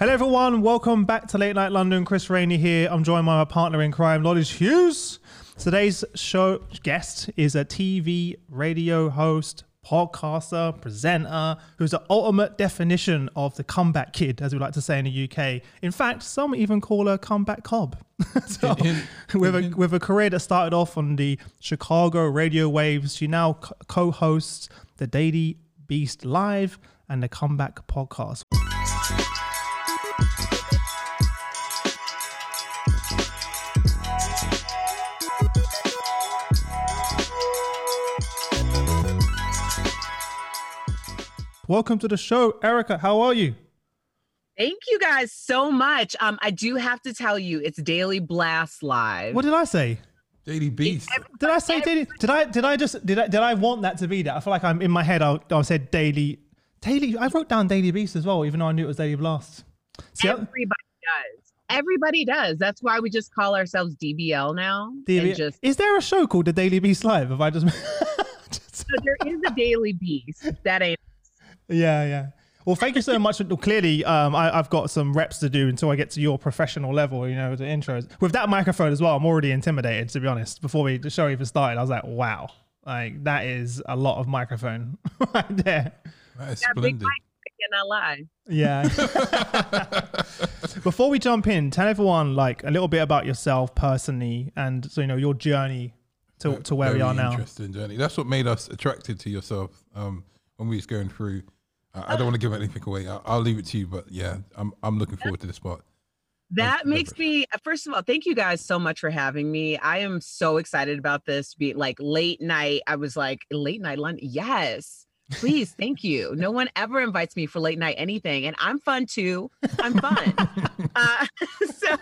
Hello, everyone. Welcome back to Late Night London. Chris Rainey here. I'm joined by my partner in crime, Knowledge Hughes. Today's show guest is a TV radio host, podcaster, presenter, who's the ultimate definition of the comeback kid, as we like to say in the UK. In fact, some even call her comeback Cobb. so, In- with a with a career that started off on the Chicago radio waves, she now co- co-hosts the Daily Beast Live and the Comeback Podcast. Welcome to the show, Erica. How are you? Thank you guys so much. Um, I do have to tell you, it's Daily Blast Live. What did I say? Daily Beast. Did I say daily? Did I? Did I just? Did I? Did I want that to be that? I feel like I'm in my head. I, I said daily, daily. I wrote down Daily Beast as well, even though I knew it was Daily Blast. See, I- Everybody does. Everybody does. That's why we just call ourselves DBL now. DB And just is there a show called the Daily Beast Live? Have I just? just- so there is a Daily Beast. That ain't. Yeah, yeah. Well, thank you so much. Clearly, um, I, I've got some reps to do until I get to your professional level. You know, the intros with that microphone as well. I'm already intimidated, to be honest. Before we the show even started, I was like, wow, like that is a lot of microphone right there. That is That big splendid. mic, I cannot. Yeah. Before we jump in, tell everyone like a little bit about yourself personally, and so you know your journey to, to where we Very are now. Interesting journey. That's what made us attracted to yourself um, when we was going through. I I don't want to give anything away. I'll, I'll leave it to you, but yeah, I'm I'm looking forward to this part. That makes me first of all, thank you guys so much for having me. I am so excited about this. Be like late night. I was like, late night London. Yes. Please, thank you. No one ever invites me for late night anything, and I'm fun too. I'm fun. uh, so,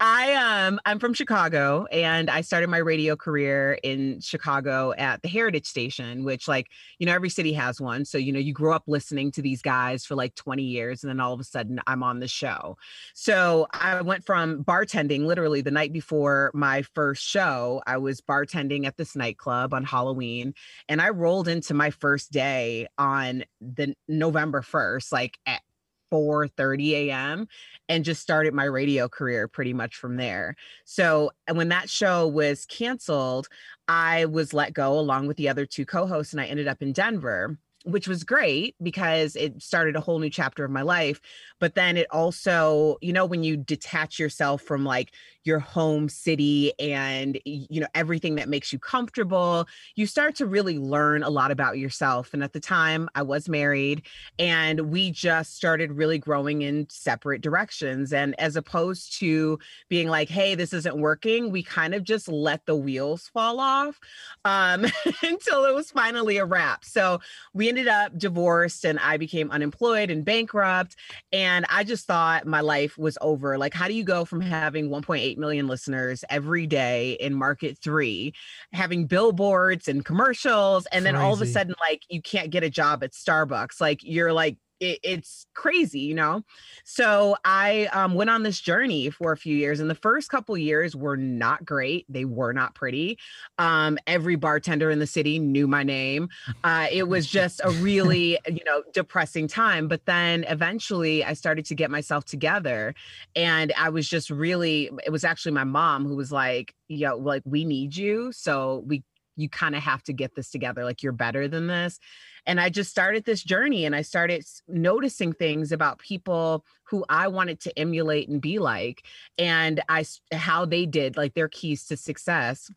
I um I'm from Chicago, and I started my radio career in Chicago at the Heritage Station, which like you know every city has one. So you know you grow up listening to these guys for like 20 years, and then all of a sudden I'm on the show. So I went from bartending literally the night before my first show. I was bartending at this nightclub on Halloween and I rolled into my first day on the November 1st, like at 4 30 a.m. and just started my radio career pretty much from there. So when that show was canceled, I was let go along with the other two co-hosts, and I ended up in Denver which was great because it started a whole new chapter of my life. But then it also, you know, when you detach yourself from like your home city and, you know, everything that makes you comfortable, you start to really learn a lot about yourself. And at the time, I was married and we just started really growing in separate directions. And as opposed to being like, hey, this isn't working, we kind of just let the wheels fall off um, until it was finally a wrap. So, we ended up divorced and I became unemployed and bankrupt. And I just thought my life was over. Like, how do you go from having 1.8 million listeners every day in market three, having billboards and commercials, and then all of a sudden, like, you can't get a job at Starbucks? Like, you're like, it, it's crazy, you know? So I um, went on this journey for a few years, and the first couple years were not great. They were not pretty. Um, every bartender in the city knew my name. Uh, it was just a really, you know, depressing time. But then eventually I started to get myself together. And I was just really, it was actually my mom who was like, yo, like, we need you. So we, you kind of have to get this together. Like, you're better than this. And I just started this journey and I started noticing things about people who I wanted to emulate and be like, and I how they did, like their keys to success.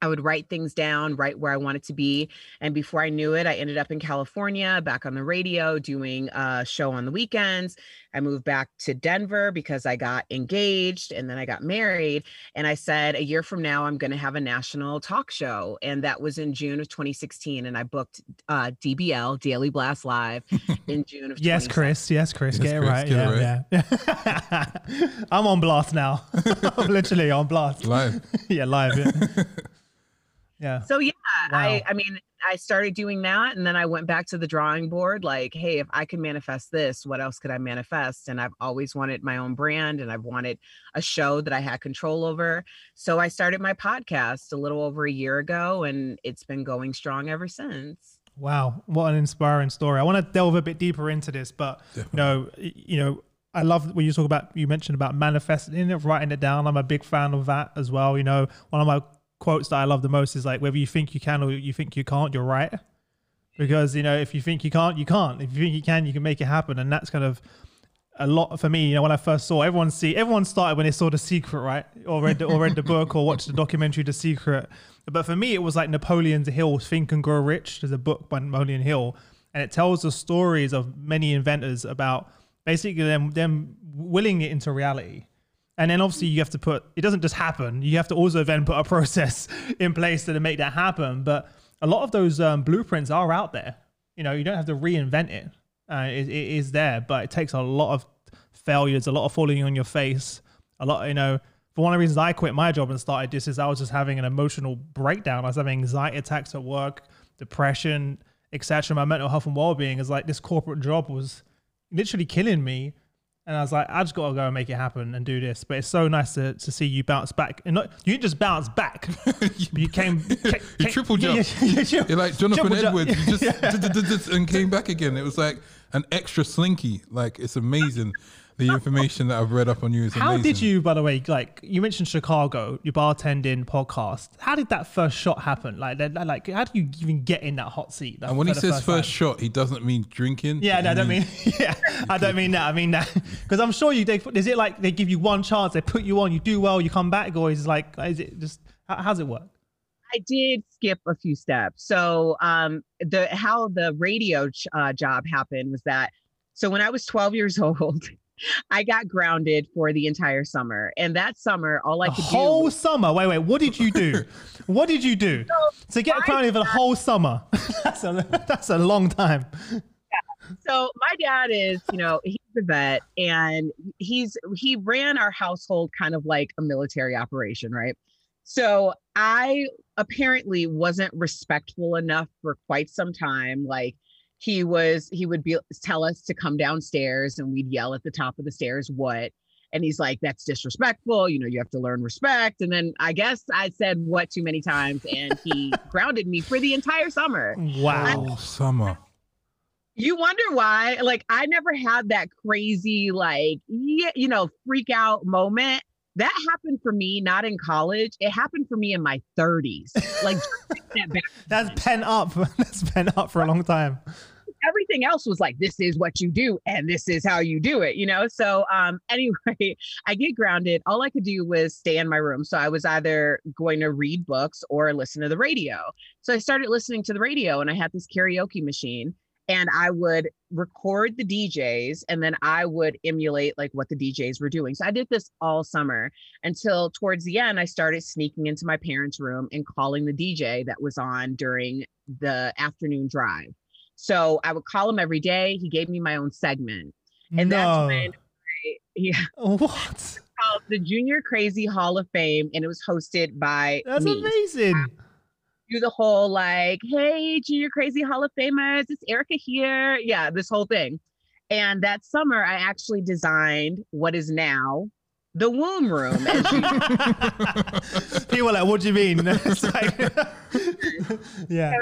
I would write things down, write where I wanted to be. And before I knew it, I ended up in California, back on the radio, doing a show on the weekends. I moved back to Denver because I got engaged and then I got married. And I said, a year from now, I'm going to have a national talk show. And that was in June of 2016. And I booked uh, DBL, Daily Blast Live, in June of Yes, Chris. Yes, Chris. Yes, get it right. get it yeah, yeah. I'm on blast now. I'm literally on blast. Live. yeah, live. Yeah. Yeah. So yeah, Wow. I I mean, I started doing that and then I went back to the drawing board like, hey, if I can manifest this, what else could I manifest? And I've always wanted my own brand and I've wanted a show that I had control over. So I started my podcast a little over a year ago and it's been going strong ever since. Wow, what an inspiring story. I want to delve a bit deeper into this, but you know, you know, I love when you talk about you mentioned about manifesting it, writing it down. I'm a big fan of that as well. You know, one of my quotes that I love the most is like, whether you think you can or you think you can't, you're right. Because you know, if you think you can't, you can't. If you think you can, you can make it happen. And that's kind of a lot for me. You know, when I first saw everyone see everyone started when they saw The Secret, right, or read the, or read the book or watched the documentary The Secret. But for me, it was like Napoleon Hill, Think and Grow Rich. There's a book by Napoleon Hill, and it tells the stories of many inventors about basically them them willing it into reality. And then obviously you have to put it doesn't just happen. You have to also then put a process in place to make that happen. But a lot of those um, blueprints are out there. You know, you don't have to reinvent it. Uh, it. It is there, but it takes a lot of failures, a lot of falling on your face, a lot. You know, for one of the reasons I quit my job and started this is I was just having an emotional breakdown. I was having anxiety attacks at work, depression, etc. My mental health and well-being is like this corporate job was literally killing me. And I was like, I just got to go and make it happen and do this. But it's so nice to, to see you bounce back. And not, you didn't just bounce back. you came. came you triple jump. Yeah, yeah, You're like Jonathan Edwards. You just and came back again. It was like an extra slinky. Like it's amazing. The information that I've read up on you is How amazing. did you, by the way, like you mentioned Chicago, your bartending podcast. How did that first shot happen? Like, like how do you even get in that hot seat? And when he says first time? shot, he doesn't mean drinking. Yeah, no, I don't means- mean. Yeah, I don't mean that. I mean that because I'm sure you. They is it like they give you one chance, they put you on, you do well, you come back, or is it like is it just how, how's it work? I did skip a few steps. So um, the how the radio ch- uh, job happened was that so when I was 12 years old, I got grounded for the entire summer, and that summer all I could whole do. Whole summer. Wait, wait. What did you do? what did you do to get grounded for the whole summer? that's a that's a long time. So my dad is, you know, he's a vet, and he's he ran our household kind of like a military operation, right? So I apparently wasn't respectful enough for quite some time. Like he was, he would be tell us to come downstairs, and we'd yell at the top of the stairs, "What?" And he's like, "That's disrespectful. You know, you have to learn respect." And then I guess I said "what" too many times, and he grounded me for the entire summer. Wow. Oh, summer. You wonder why? Like, I never had that crazy, like, yeah, you know, freak out moment. That happened for me not in college. It happened for me in my 30s. Like, that. That's pent up. That's pent up for a long time. everything else was like, this is what you do, and this is how you do it, you know? So, um, anyway, I get grounded. All I could do was stay in my room. So, I was either going to read books or listen to the radio. So, I started listening to the radio, and I had this karaoke machine. And I would record the DJs and then I would emulate like what the DJs were doing. So I did this all summer until towards the end I started sneaking into my parents' room and calling the DJ that was on during the afternoon drive. So I would call him every day. He gave me my own segment. And that's when I, yeah, What? called the Junior Crazy Hall of Fame and it was hosted by That's me. amazing. Do the whole like, hey, Junior Crazy Hall of Famers, it's Erica here. Yeah, this whole thing. And that summer, I actually designed what is now the womb room. People are like, what do you mean? It's like- yeah.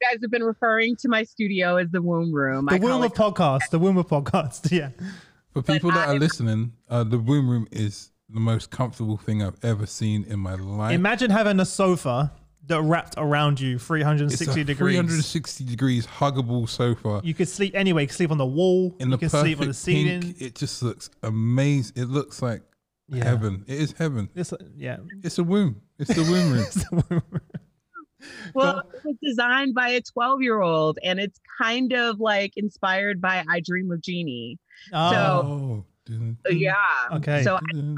guys have been referring to my studio as the womb room. The I womb of podcast. The womb of podcast. Yeah. For people that I- are listening, uh, the womb room is the most comfortable thing I've ever seen in my life. Imagine having a sofa that wrapped around you it's 360 a degrees. 360 degrees huggable sofa You could sleep anyway. You could sleep on the wall. in you the can perfect sleep on the ceiling. pink. It just looks amazing. It looks like Yeah. heaven. It is heaven. It's, yeah. It's a womb. It's the womb room. It's the womb room. well, it was designed by a 12 year old and it's kind of like inspired by I Dream of Jeannie. Oh, dun, So, yeah. okay. So dun.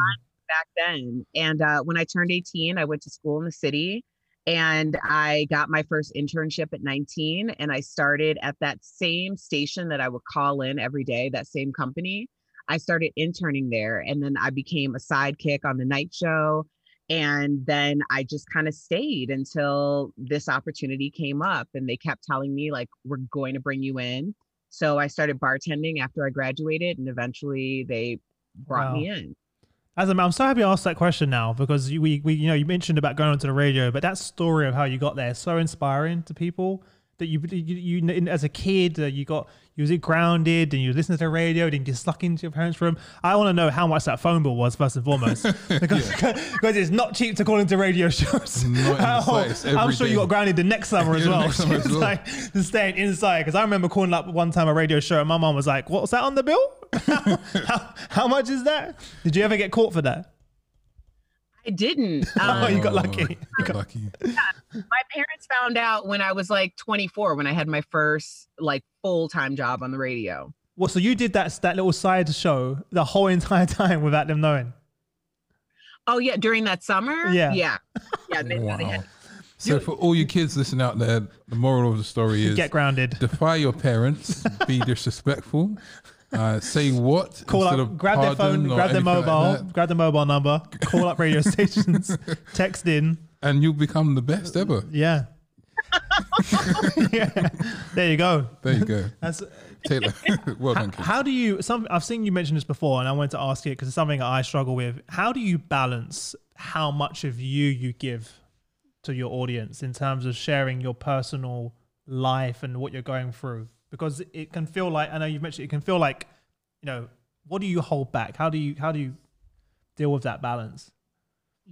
back then. And uh, when I turned 18, I went to school in the city and I got my first internship at 19. And I started at that same station that I would call in every day, that same company. I started interning there and then I became a sidekick on the night show. And then I just kind of stayed until this opportunity came up and they kept telling me, like, we're going to bring you in. So I started bartending after I graduated and eventually they brought me in. As a, I'm so happy I asked that question now because you, we, we, you know, you mentioned about going onto the radio, but that story of how you got there is so inspiring to people that you you, you as a kid uh, you got you was it grounded and you listened to the radio and you stuck into your parents' room. I want to know how much that phone bill was first and foremost because, because it's not cheap to call into radio shows. I'm sure day. you got grounded the next summer as well. summer as well. like staying inside because I remember calling up one time a radio show and my mom was like, "What's that on the bill? how, how much is that? Did you ever get caught for that? I didn't. Oh, Um, you got lucky. You got- lucky. my parents found out when I was like 24 when I had my first like full time job on the radio. Well, so you did that that little side show the whole entire time without them knowing. Oh yeah, during that summer. Yeah. yeah, yeah. They, they Wow. had, So for all you kids listening out there, the moral of the story is Get grounded. defy your parents, be disrespectful, uh, say what Call up, grab their phone, grab their anything like mobile, grab the mobile number, call up radio stations, text in. and you'll become the best ever. Yeah. yeah. There you go. There you go, That's Taylor. well done, kids. how do you some I've seen you mention this before and I wanted to ask you because it's something I struggle with. How do you balance how much of you you give to your audience in terms of sharing your personal life and what you're going through? Because it can feel like I know you've mentioned it can feel like, you know, what do you hold back? How do you how do you deal with that balance?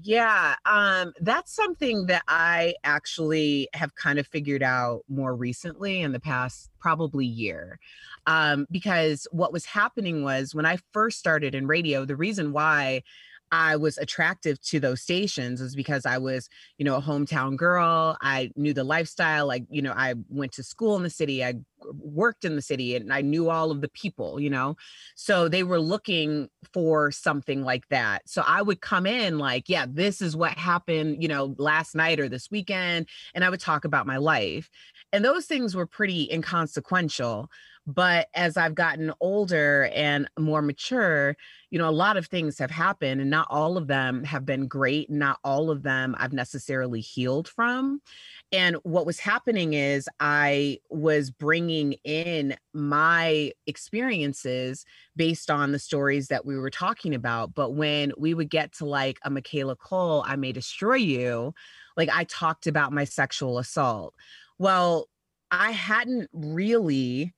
yeah. Um, that's something that I actually have kind of figured out more recently in the past probably year. Um, because what was happening was when I first started in radio, the reason why I was attractive to those stations is because I was, you know, a hometown girl. I knew the lifestyle. Like, you know, I went to school in the city. I worked in the city and I knew all of the people, you know. So they were looking for something like that. So I would come in like, yeah, this is what happened, you know, last night or this weekend. And I would talk about my life. And those things were pretty inconsequential. But as I've gotten older and more mature, you know, a lot of things have happened and not all of them have been great. Not all of them I've necessarily healed from. And what was happening is I was bringing in my experiences based on the stories that we were talking about. But when we would get to like a Michaela Coel, I May Destroy You, like I talked about my sexual assault. Well, I hadn't really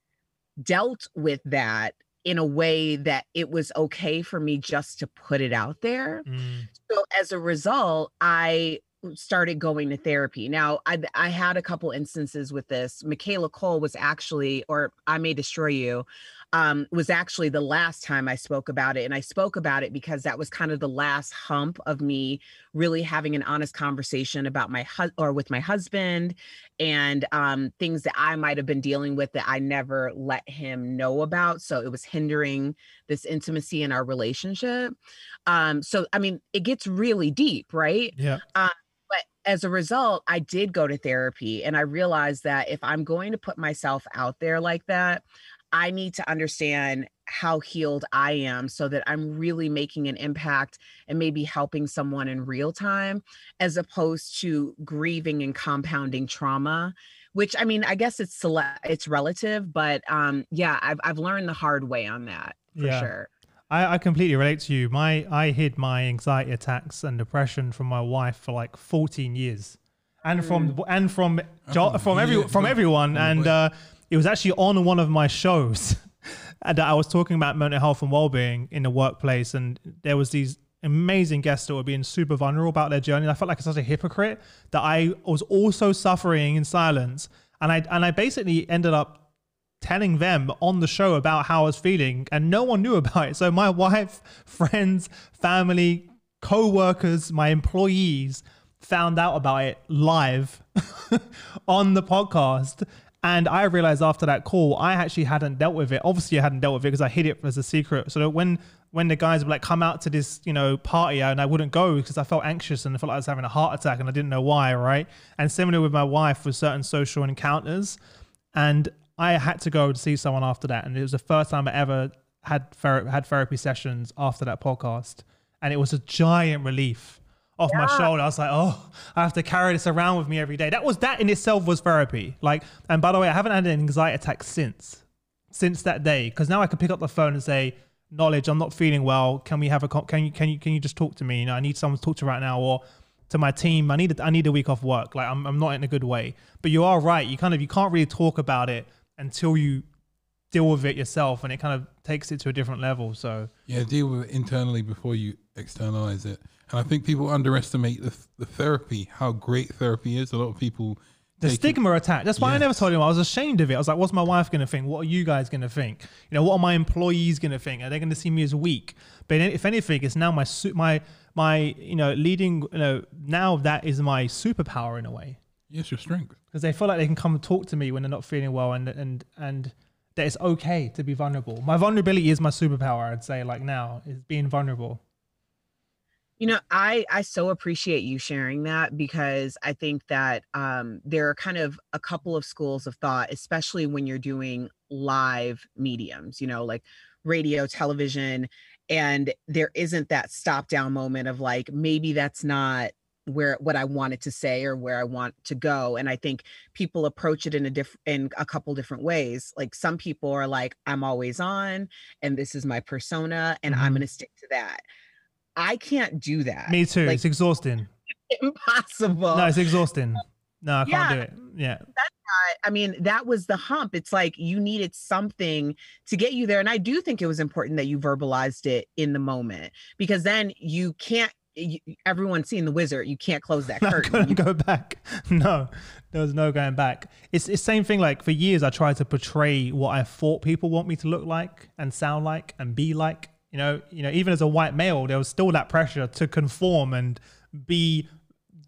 dealt with that in a way that it was okay for me just to put it out there. Mm. So as a result, I started going to therapy. Now, I I had a couple instances with this. Michaela Coel was actually, or I May Destroy You, um, was actually the last time I spoke about it. And I spoke about it because that was kind of the last hump of me really having an honest conversation about my husband or with my husband and um, things that I might have been dealing with that I never let him know about. So it was hindering this intimacy in our relationship. Um, so, I mean, it gets really deep, right? Yeah. but as a result, I did go to therapy and I realized that if I'm going to put myself out there like that, I need to understand how healed I am so that I'm really making an impact and maybe helping someone in real time as opposed to grieving and compounding trauma which I mean I guess it's sele- it's relative but um yeah I've I've learned the hard way on that for Yeah. sure. I, I completely relate to you. My I hid my anxiety attacks and depression from my wife for like 14 years, and from and from jo- Oh, from every from yeah. everyone. Oh, and boy. uh, it was actually on one of my shows that I was talking about mental health and well being in the workplace, and there was these amazing guests that were being super vulnerable about their journey. And I felt like such a hypocrite that I was also suffering in silence, and I and I basically ended up telling them on the show about how I was feeling, and no one knew about it. So my wife, friends, family, co-workers, my employees found out about it live on the podcast. And I realized after that call, I actually hadn't dealt with it. Obviously, I hadn't dealt with it because I hid it as a secret. So when when the guys would like come out to this, you know, party and I wouldn't go because I felt anxious and I felt like I was having a heart attack and I didn't know why, right? And similar with my wife with certain social encounters. And I had to go to see someone after that. And it was the first time I ever had ther- had therapy sessions after that podcast. And it was a giant relief off my shoulder. I was like, oh, I have to carry this around with me every day. That was that in itself was therapy. Like, and by the way, I haven't had an anxiety attack since since that day because now I can pick up the phone and say, knowledge, I'm not feeling well. Can we have a can you can you can you just talk to me? You know, I need someone to talk to right now. Or to my team. I need a, I need a week off work. Like I'm I'm not in a good way. But you are right. You kind of you can't really talk about it until you deal with it yourself, and it kind of takes it to a different level. So Yeah, deal with it internally before you externalize it. And I think people underestimate the, the therapy, how great therapy is. A lot of people the it- stigma attack. That's why I never told him. I was ashamed of it. I was like, "What's my wife gonna think? What are you guys gonna think? You know, what are my employees gonna think? Are they gonna see me as weak?" But if anything, it's now my my my you know leading. You know, now that is my superpower in a way Yes, your strength. because they feel like they can come and talk to me when they're not feeling well, and and and that it's okay to be vulnerable. My vulnerability is my superpower. I'd say like now is being vulnerable. You know, I I so appreciate you sharing that because I think that um, there are kind of a couple of schools of thought, especially when you're doing live mediums. You know, like radio, television, and there isn't that stop down moment of like maybe that's not where what I wanted to say or where I want to go. And I think people approach it in a different in a couple different ways. Like some people are like, I'm always on, and this is my persona, and I'm Mhm. going to stick to that. I can't do that. Me too. Like, it's exhausting. impossible. no, it's exhausting. No, I can't do it. Yeah. I- I mean, that was the hump. It's like you needed something to get you there. And I do think it was important that you verbalized it in the moment because then you can't, everyone's seen the wizard. You can't close that I curtain. couldn't You- go back. No, there was no going back. It's the same thing. Like for years, I tried to portray what I thought people want me to look like and sound like and be like. You know, you know, even as a white male, there was still that pressure to conform and be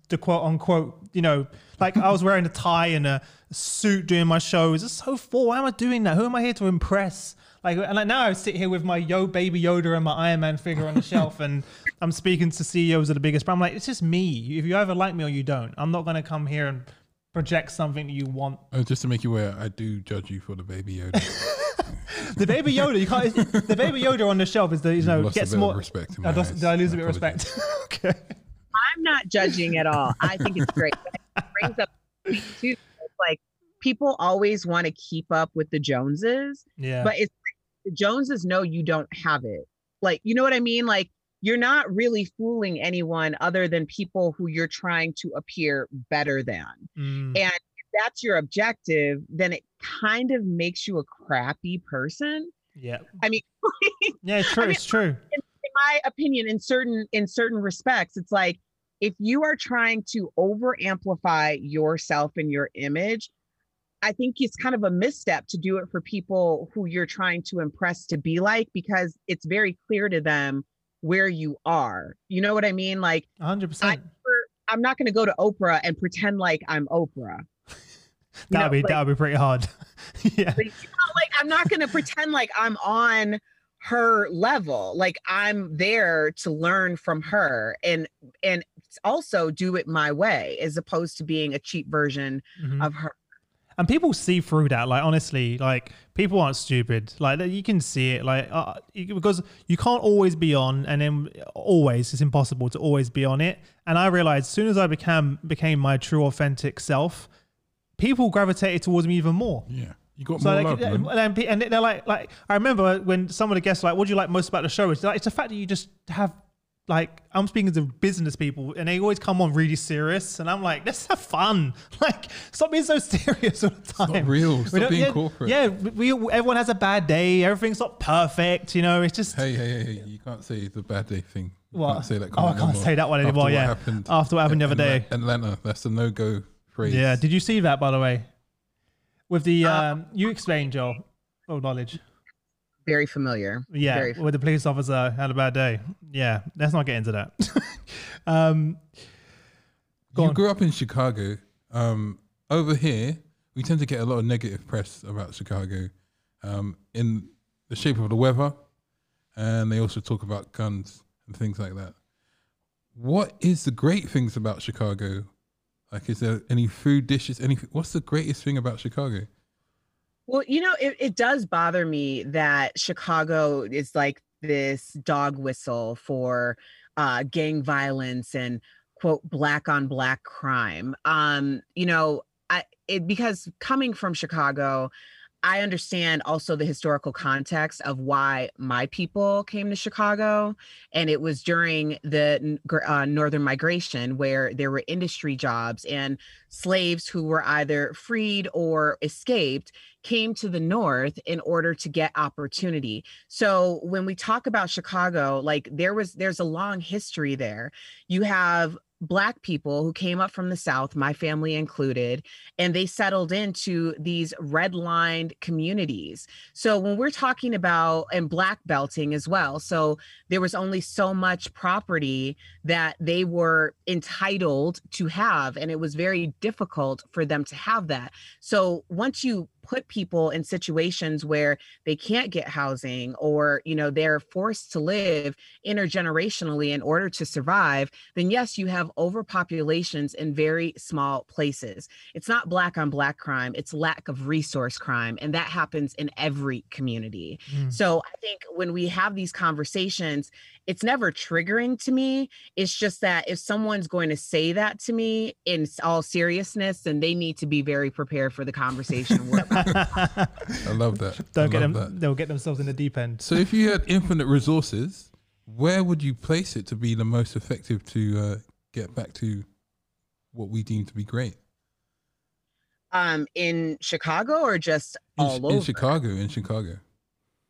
the quote unquote. You know, like I was wearing a tie and a suit doing my shows. It's so full. Why am I doing that? Who am I here to impress? Like, and like now I sit here with my Yo Baby Yoda and my Iron Man figure on the shelf, and I'm speaking to CEOs of the biggest. But I'm like, it's just me. If you either like me or you don't, I'm not gonna come here and project something that you want. Oh, just to make you aware, I do judge you for the baby Yoda. The Baby Yoda, you can't. The Baby Yoda on the shelf is the you You've know lost a gets bit more. of respect in I lost- eyes. did I lose a I bit of respect? okay. I'm not judging at all. I think it's great. It brings up too. Like people always want to keep up with the Joneses, Yeah. but it's like the Joneses know you don't have it. Like, you know what I mean? Like, you're not really fooling anyone other than people who you're trying to appear better than. Mm, And if that's your objective, then it kind of makes you a crappy person. yeah. I mean, Yeah, it's true. mean, it's true. in my opinion, in certain in certain respects, it's like if you are trying to over amplify yourself and your image, I think it's kind of a misstep to do it for people who you're trying to impress to be like because it's very clear to them where you are. You know what I mean? Like 100. percent for- I'm not going to go to Oprah and pretend like I'm Oprah. You That'd be like- that'd be pretty hard. yeah. like, you know, like I'm not gonna pretend like I'm on her level. Like I'm there to learn from her and and also do it my way as opposed to being a cheap version Mhm. of her. And people see through that like honestly like people aren't stupid. Like you can see it like uh, because you can't always be on and then always it's impossible to always be on it. And i realized as soon as i became became my true authentic self people gravitated towards me even more. Yeah, you got so more like, love, and, then and they're like, like I remember when some of the guests were like, "What do you like most about the show?" It's like it's the fact that you just have like I'm speaking to business people, and they always come on really serious, and I'm like, let's have fun. Like, stop being so serious all the time. not real. We Stop don't- being yeah, corporate. Yeah, we, we- everyone has a bad day. Everything's not perfect. You know, it's just. Hey, hey, hey, hey, you can't say the bad day thing. You What? can't say that. Oh, I can't no say that one After anymore, what yeah. Happened After what happened the other in day. Atlanta, that's a no-go phrase. Yeah. Did you see that by the way? With the um, you explained Joel. Oh, knowledge. Very familiar. Yeah, Very with the police officer had a bad day. Yeah, let's not get into that. um, you on. grew up in Chicago. Um, over here, we tend to get a lot of negative press about Chicago, um, in the shape of the weather, and they also talk about guns and things like that. What is the great things about Chicago? Like, is there any food dishes? Anything? What's the greatest thing about Chicago? Well, you know, it, it does bother me that Chicago is like this dog whistle for uh, gang violence and quote black on black crime. Um, you know, I it because coming from Chicago, I understand also the historical context of why my people came to Chicago. And it was during the uh, Northern migration where there were industry jobs and slaves who were either freed or escaped came to the North in order to get opportunity. So when we talk about Chicago, like there was, there's a long history there. You have black people who came up from the south my family included and they settled into these redlined communities. So when we're talking about and black belting as well so there was only so much property that they were entitled to have and it was very difficult for them to have that. So once you put people in situations where they can't get housing or you know they're forced to live intergenerationally in order to survive then yes you have overpopulations in very small places it's not black on black crime it's lack of resource crime and that happens in every community mm. so i think when we have these conversations it's never triggering to me. It's just that if someone's going to say that to me in all seriousness, then they need to be very prepared for the conversation. I love that. Don't I get them. That. They'll get themselves in the deep end. So if you had infinite resources, where would you place it to be the most effective to uh, get back to what we deem to be great? Um, in Chicago or just all in, over? In Chicago, in Chicago.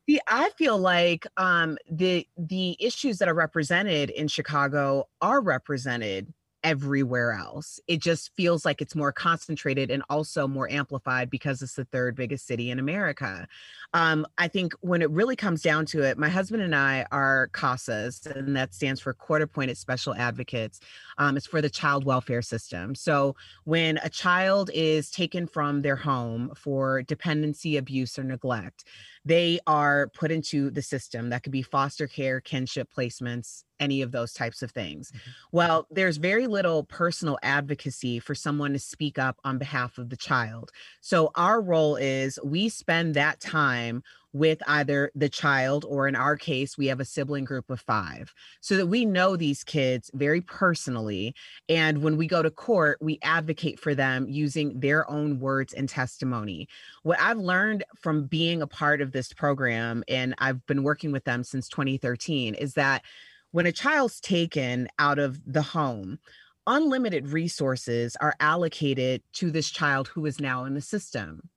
See, I feel like um, the the issues that are represented in Chicago are represented everywhere else. It just feels like it's more concentrated and also more amplified because it's the third biggest city in America. Um, I think when it really comes down to it, my husband and I are CASAs, and that stands for Court Appointed Special Advocates. Um, it's for the child welfare system. So when a child is taken from their home for dependency, abuse, or neglect, they are put into the system. That could be foster care, kinship placements, any of those types of things. Mm-hmm. Well, there's very little personal advocacy for someone to speak up on behalf of the child. So our role is we spend that time with either the child or in our case we have a sibling group of 5 so that we know these kids very personally and when we go to court we advocate for them using their own words and testimony. What i've learned from being a part of this program and i've been working with them since 2013 is that when a child's taken out of the home unlimited resources are allocated to this child who is now in the system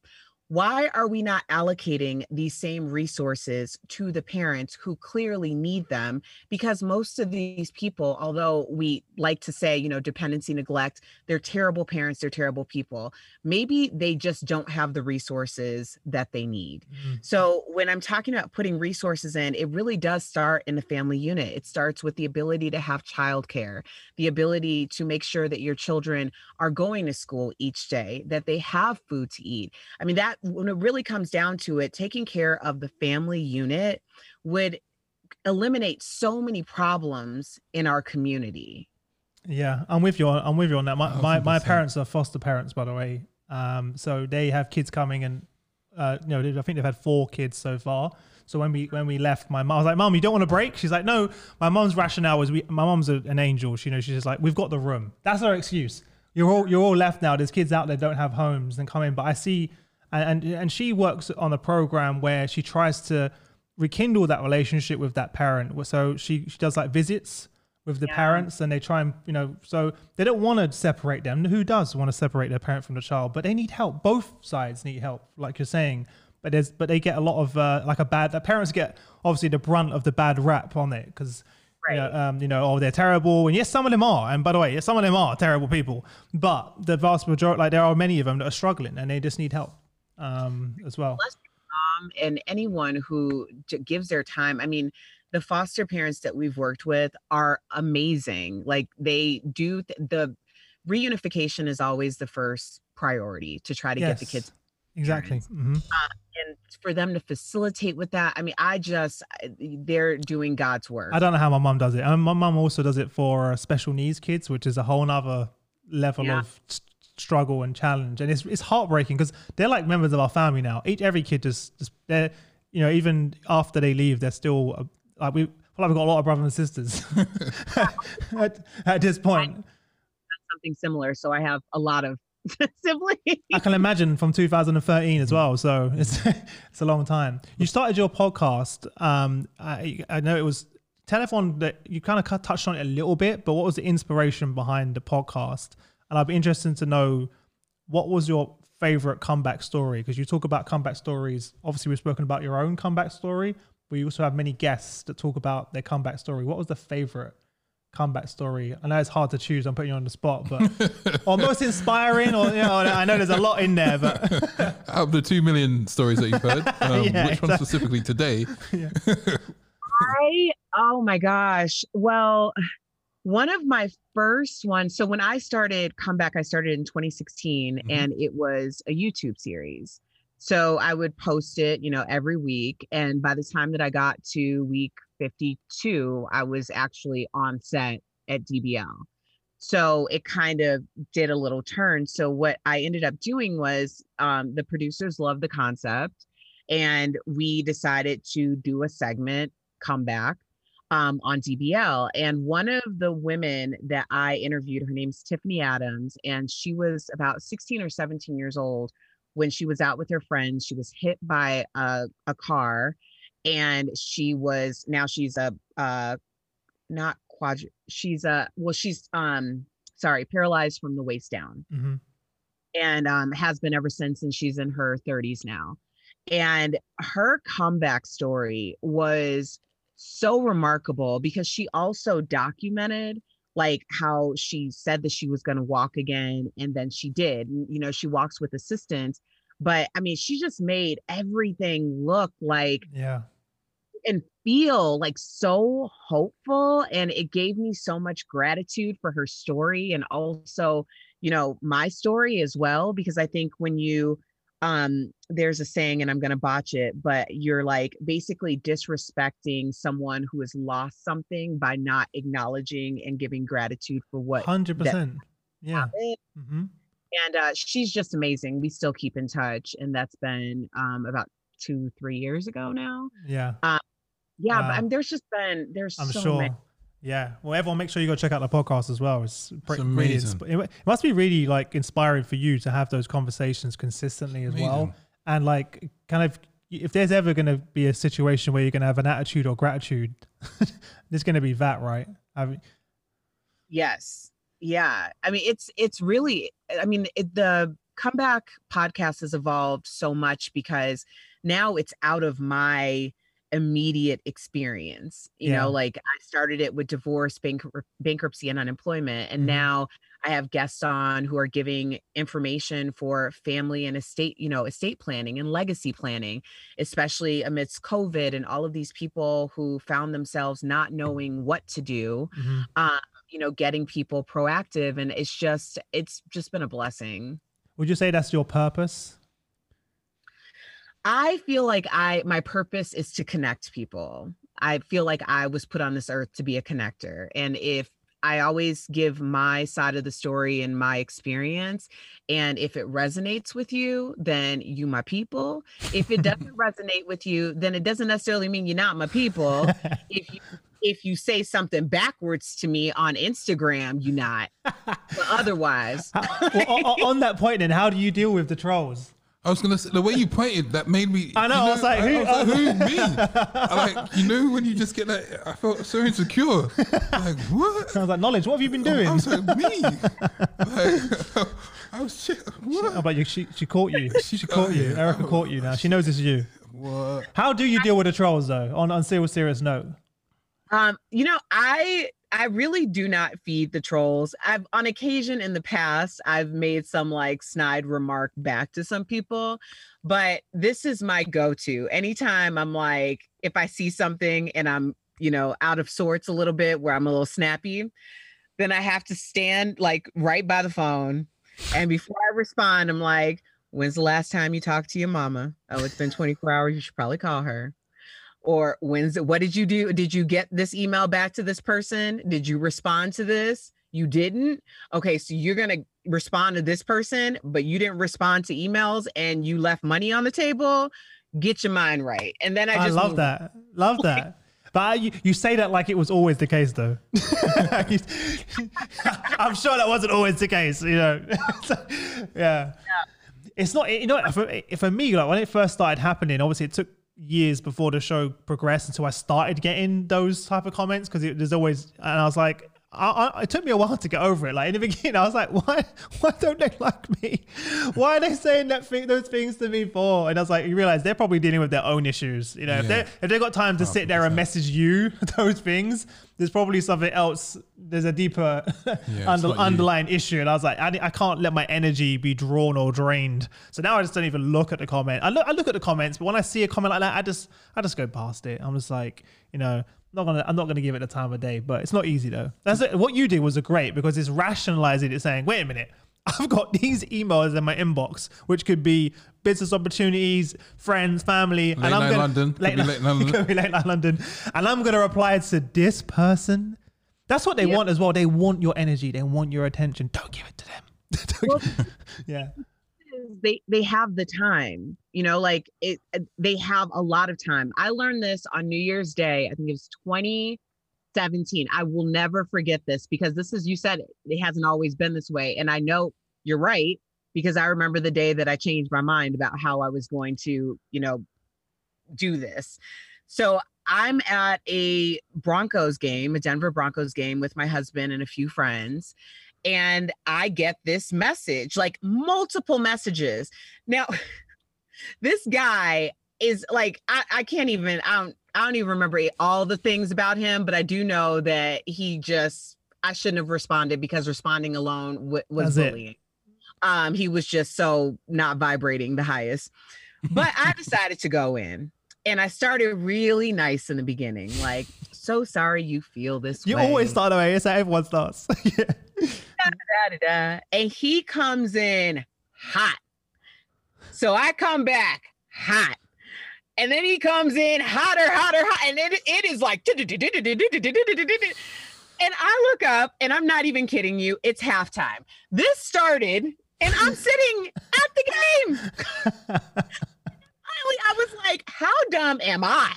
why are we not allocating these same resources to the parents who clearly need them? Because most of these people although we like to say you know dependency neglect they're terrible parents they're terrible people maybe they just don't have the resources that they need. Mm-hmm. so when i'm talking about putting resources in it really does start in the family unit. It starts with the ability to have childcare the ability to make sure that your children are going to school each day that they have food to eat. I mean that when it really comes down to it, taking care of the family unit would eliminate so many problems in our community. Yeah, I'm with you. On, I'm with you on that. My my, my parents are foster parents, by the way. Um, so they have kids coming, and uh, you know, I think they've had four kids so far. So when we when we left, my mom I was like, "Mom, you don't want to break?" She's like, "No." My mom's rationale was, "We." My mom's a, an angel. She you know she's just like, "We've got the room." That's her excuse. You're all you're all left now. There's kids out there don't have homes and come in. But I see and, and and she works on a program where she tries to rekindle that relationship with that parent. So she she does like visits with the yeah. parents and they try and you know so they don't want to separate them. Who does want to separate their parent from the child? But they need help. Both sides need help like you're saying. But there's but they get a lot of uh, like a bad the parents get obviously the brunt of the bad rap on it because right. you, know, um, you know oh they're terrible. And yes some of them are. And by the way yes, some of them are terrible people. But the vast majority like there are many of them that are struggling and they just need help um, as well. Mom and anyone who gives their time. I mean, the foster parents that we've worked with are amazing. Like they do th- the reunification is always the first priority to try to yes, get the kids. Exactly. Mm-hmm. Uh, and for them to facilitate with that, I mean, I just they're doing God's work. I don't know how my mom does it. And my mom also does it for special needs kids, which is a whole nother level yeah. of struggle and challenge, and it's it's heartbreaking because they're like members of our family now. Each every kid just just they're you know even after they leave, they're still uh, like we like we've got a lot of brothers and sisters at, at, this point. something similar, so I have a lot of siblings. I can imagine from 2013 as well. So it's it's a long time. You started your podcast. Um, I, I know it was telephone that you kind of touched on it a little bit, but what was the inspiration behind the podcast? And I'd be interested to know what was your favorite comeback story because you talk about comeback stories. Obviously, we've spoken about your own comeback story, but you also have many guests that talk about their comeback story. What was the favorite comeback story? I know it's hard to choose. I'm putting you on the spot, but or most inspiring, or you know, I know there's a lot in there. But out of the two million stories that you've heard, um, Yeah, which one specifically today? I oh my gosh. Well, one of my first ones. So when I started comeback, I started in 2016 Mhm. and it was a YouTube series. So I would post it, you know, every week. And by the time that I got to week 52, I was actually on set at DBL. So it kind of did a little turn. So what I ended up doing was um, the producers loved the concept and we decided to do a segment comeback um, on DBL. And one of the women that I interviewed, her name's Tiffany Adams, and she was about 16 or 17 years old when she was out with her friends. She was hit by a, a car and she was now she's a uh not quad she's a well she's um sorry paralyzed from the waist down Mhm. and um, has been ever since, and she's in her 30s now. And her comeback story was so remarkable because she also documented like how she said that she was going to walk again, and then she did. You know, she walks with assistance, but I mean, she just made everything look like yeah, and feel like so hopeful and it gave me so much gratitude for her story and also you know my story as well because i think when you um there's a saying and i'm going to botch it but you're like basically disrespecting someone who has lost something by not acknowledging and giving gratitude for what hundred percent. Yeah. happened hmm and uh, she's just amazing we still keep in touch and that's been um about two three years ago now Yeah. um yeah Wow. but I mean, there's just been there's I'm so sure. many Yeah. Well, everyone, make sure you go check out the podcast as well. It's, pre- really amazing. insp- it must be really like inspiring for you to have those conversations consistently as well. And like, kind of, if there's ever going to be a situation where you're going to have an attitude or gratitude, there's going to be that, right? I mean, Yes. Yeah. I mean, it's it's really I mean, it, the comeback podcast has evolved so much because now it's out of my immediate experience. You Yeah. know, like I started it with divorce, bankrup- bankruptcy and unemployment and Mhm. now I have guests on who are giving information for family and estate, you know, estate planning and legacy planning, especially amidst COVID and all of these people who found themselves not knowing what to do mhm. uh, you know, getting people proactive. And it's just, it's just been a blessing. would you say that's your purpose? I feel like I, my purpose is to connect people. I feel like I was put on this earth to be a connector. And if I always give my side of the story and my experience. And if it resonates with you, then you my people. If it doesn't resonate with you, then it doesn't necessarily mean you're not my people. if you if you say something backwards to me on Instagram, you not. But otherwise, well, on that and how do you deal with the trolls? I was gonna say the way you pointed that made me. I know, you I was like, who- I was like, who me? I like you know when you just get that. I felt so insecure. Like what? I was like, knowledge. What have you been doing? I doing? was like me. Like, I was shit. Oh, What? but you, she, she caught you. She, She- caught oh, you. yeah. Erica Oh, caught you now. She knows it's you. What? How do you deal with the trolls though? On on serious serious note. Um, you know, I I really do not feed the trolls. I've on occasion in the past I've made some like snide remark back to some people, but this is my go-to. Anytime I'm like if I see something and I'm, you know, out of sorts a little bit where I'm a little snappy, then I have to stand like right by the phone and before I respond I'm like, "When's the last time you talked to your mama?" Oh, it's been 24 hours. You should probably call her or when's what did you do did you get this email back to this person did you respond to this you didn't okay so you're going to respond to this person but you didn't respond to emails and you left money on the table get your mind right and then i I, just love move- that. Love that. But you, you say that like it was always the case, though. I'm sure that wasn't always the case, you know. So, yeah. It's not, you know, for, for me, like when it first started happening, obviously it took years before the show progressed until I started getting those type of comments because there's always, and I was like, I, I, it took me a while to get over it. Like in the beginning, I was like, "Why? Why don't they like me? Why are they saying that thing, those things to me for?" And I was like, "You realize they're probably dealing with their own issues. You know, if they if they got time to sit there and message you those things, there's probably something else. There's a deeper it's under, not you. underlying issue." And I was like, I, I can't let my energy be drawn or drained. So now I just don't even look at the comment. I look I look at the comments, but when I see a comment like that, I just I just go past it. I'm just like, you know. I'm not gonna, I'm not gonna give it the time of day, but it's not easy though. That's it. What you did was a great because it's rationalizing it, saying, "Wait a minute, I've got these emails in my inbox, which could be business opportunities, friends, family, Late and I'm night gonna London. Could be late night London. could be late night London, and I'm gonna reply to this person. That's what they Yep. want as well. They want your energy. They want your attention. Don't give it to them. Don't Well, yeah, is they they have the time you know like it uh, they have a lot of time. I learned this on new year's day i think it was 2017 i will never forget this because this is you said it, it hasn't always been this way and i know you're right because i remember the day that i changed my mind about how i was going to you know do this. So i'm at a broncos game a denver broncos game with my husband and a few friends and I get this message, like multiple messages. Now, this guy is like, I, I can't even, I don't, I don't even remember all the things about him, but I do know that he just, I shouldn't have responded because responding alone w- was That's it. bullying. Um, he was just so not vibrating the highest. But I decided to go in. And I started really nice in the beginning, like, so sorry you feel this you way always start away. It's how everyone starts. yeah. da, da, da. and he comes in hot. So I come back hot. And then he comes in hotter, hotter, hot. And it, it is like, and I look up and I'm not even kidding you. It's halftime. This started and I'm sitting at the game. I was like, how dumb am I?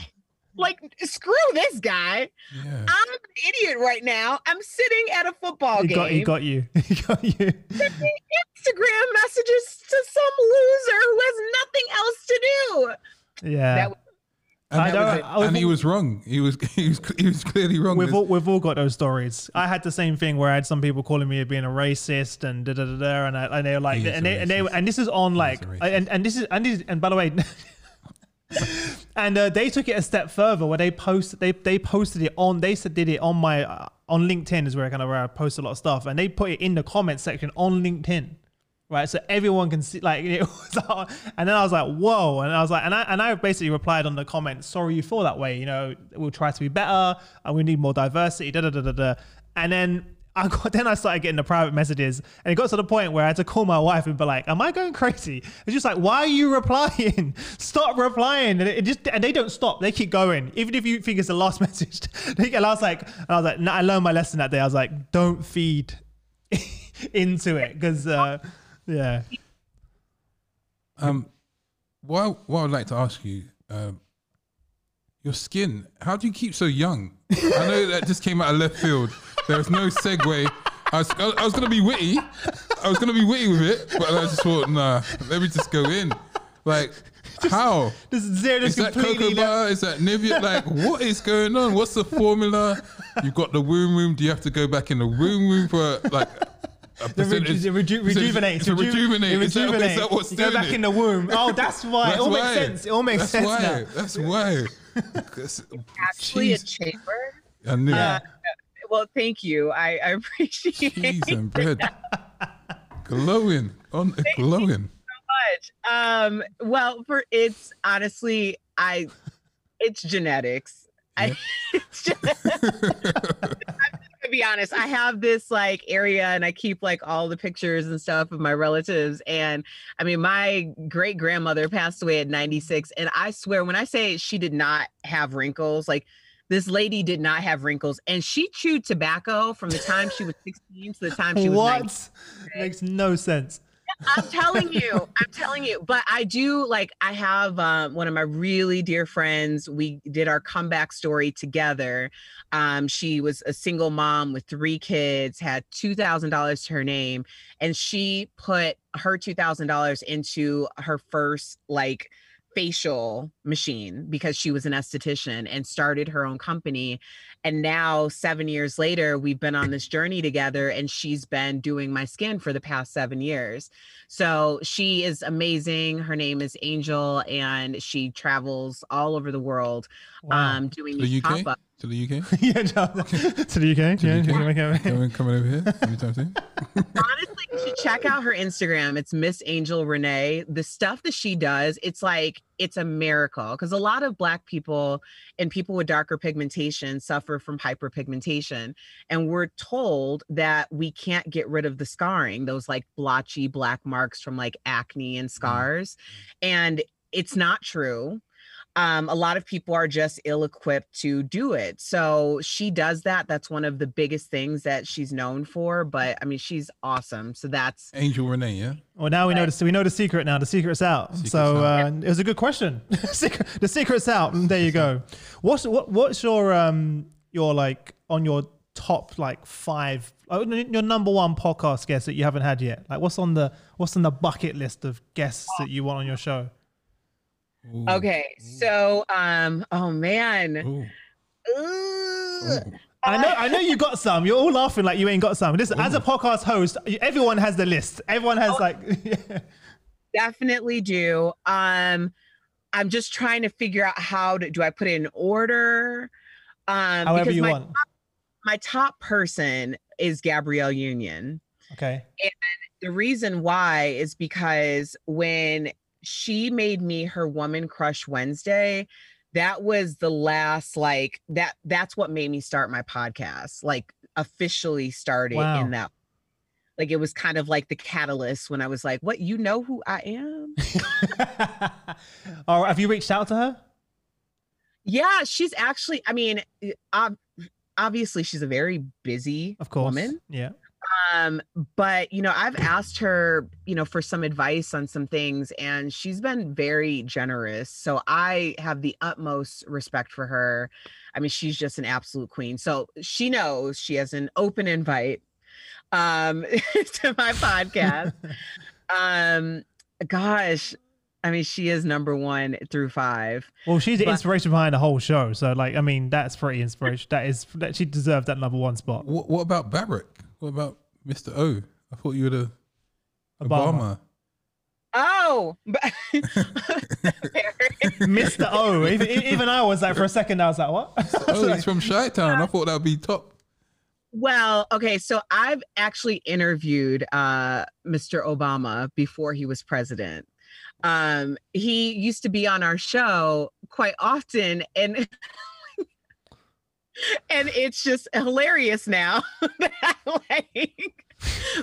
Like, screw this guy. Yeah. I'm an idiot right now. I'm sitting at a football he game. got, he got you. He got you. Instagram messages to some loser who has nothing else to do. Yeah. That was- And, I that was know- I was- and he was wrong. He was he was he was clearly wrong. We've all, we've all got those stories. I had the same thing where I had some people calling me being a racist and da da da da, and, I, and they were like, and they, and they and this is on like, and and this is and this, and by the way. and uh, they took it a step further where they post they they posted it on they said did it on my uh, on LinkedIn is where I kind of where I post a lot of stuff. And they put it in the comment section on LinkedIn right? So everyone can see like it was and then I was like whoa. And I was like and I and I basically replied on the comment sorry you feel that way you know we'll try to be better and we need more diversity da da da da da. And then I got then I started getting the private messages and it got to the point where I had to call my wife and be like, Am I going crazy? It's just like, why are you replying? Stop replying. And it just and they don't stop. They keep going. Even if you think it's the last message. And I was like, I was like, no, I learned my lesson that day. I was like, don't feed into it. Because uh yeah. Um, what what I'd like to ask you, um, your skin. How do you keep so young? I know that just came out of left field. There was no segue. I was I was gonna be witty. I was gonna be witty with it, but I just thought, nah, let me just go in. Like, how? This zero Is that completely cocoa butter? Is that Nivea? Like, what is going on? What's the formula? You've got the womb room. Do you have to go back in the womb room for like a The reju- percentage? reju- rejuvenate. To rejuvenate. It Is rejuvenate. is that what's you go back it? in the womb. Oh, that's why. it That's all why. makes sense. It all makes sense. That's sense why. now. That's why. 'Cause- Actually, a chamber. I knew. Uh, well, thank you. I, I appreciate Cheese it and bread. glowing on glowing. So much. Um, well, for it's honestly, I, it's genetics. I, it's just, to be honest, I have this like area and I keep like all the pictures and stuff of my relatives. And I mean, my great grandmother passed away at 96. And I swear, when I say she did not have wrinkles, like this lady did not have wrinkles. And she chewed tobacco from the time she was 16 to the time she was 90. What? Makes no sense. I'm telling you, I'm telling you. But I do like I have um, one of my really dear friends. We did our comeback story together. Um, she was a single mom with three kids, had two thousand dollars to her name, and she put her two thousand dollars into her first like facial machine because she was an esthetician and started her own company. And now, seven years later, we've been on this journey together, and she's been doing my skin for the past seven years. So she is amazing. Her name is Angel, and she travels all over the world Wow. um, doing The pop up. To the UK? yeah, no, to the UK. To yeah, the UK? okay. Coming, coming over here anytime soon? Honestly, you should check out her Instagram. It's Miss Angel Renee. The stuff that she does, it's like it's a miracle because a lot of black people and people with darker pigmentation suffer from hyperpigmentation. And we're told that we can't get rid of the scarring, those like blotchy black marks from like acne and mm-hmm. scars. And it's not true. Um, a lot of people are just ill equipped to do it. So she does that. That's one of the biggest things that she's known for. But I mean, she's awesome. So that's Angel Renee, yeah? Well, now we know the we know the secret. Now the secret's out. Secret's so out. Uh, it was a good question. Secret, the secret's out. There you go. What's what what's your um your like on your top like five uh, your number one podcast guest that you haven't had yet? Like what's on the what's on the bucket list of guests that you want on your show? Ooh. okay. So, um, oh man. Ooh. Ooh. Ooh. I know, I know you got some. You're all laughing like you ain't got some. This, as a podcast host, everyone has the list. Everyone has like, Definitely do. Um, I'm just trying to figure out how to do I put it in order? Um, however because you my, want. my top person is Gabrielle Union. Okay. And the reason why is because when she made me her woman crush Wednesday, that was the last like that that's what made me start my podcast, like officially started Wow. in that. Like it was kind of like the catalyst when I was like, "What you know who I am?" All right. Have you reached out to her? Yeah, she's actually. I mean, eh, ob- obviously, she's a very busy Of course. woman. Yeah. Um, but you know, I've asked her, you know, for some advice on some things, and she's been very generous. So I have the utmost respect for her. I mean, she's just an absolute queen. So she knows she has an open invite um to my podcast. um, gosh, I mean, she is number one through five. Well, she's the But- inspiration behind the whole show. So, like, I mean, that's pretty inspiration. That is that she deserved that number one spot. What, what about Barack? What about Mr. O? I thought you were the Obama. Obama. Oh, Mr. O. Even, even I was like, for a second, I was like, what? Oh, he's from Chi Town. I thought that would be top. Well, okay, so I've actually interviewed uh, Mr. Obama before he was president. Um, he used to be on our show quite often, and and it's just hilarious now. that, like,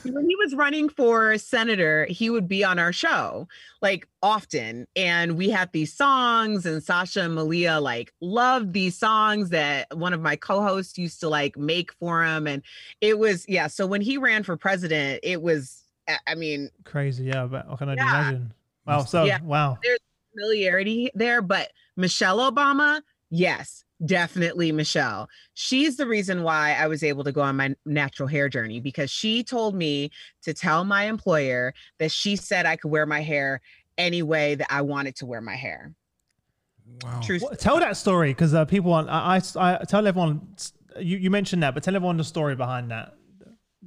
when he was running for senator, he would be on our show like often, and we had these songs, and Sasha and Malia like loved these songs that one of my co-hosts used to like make for him, and it was yeah. So when he ran for president, it was I- mean Crazy. Yeah. But I can Yeah. imagine. Wow. So, Yeah. wow. familiarity there, but Michelle Obama, yes, definitely Michelle. She's the reason why I was able to go on my natural hair journey because she told me to tell my employer that she said I could wear my hair any way that I wanted to wear my hair. Wow. True. What- tell that story because uh, people want, I, I, I tell everyone, you, you mentioned that, but tell everyone the story behind that.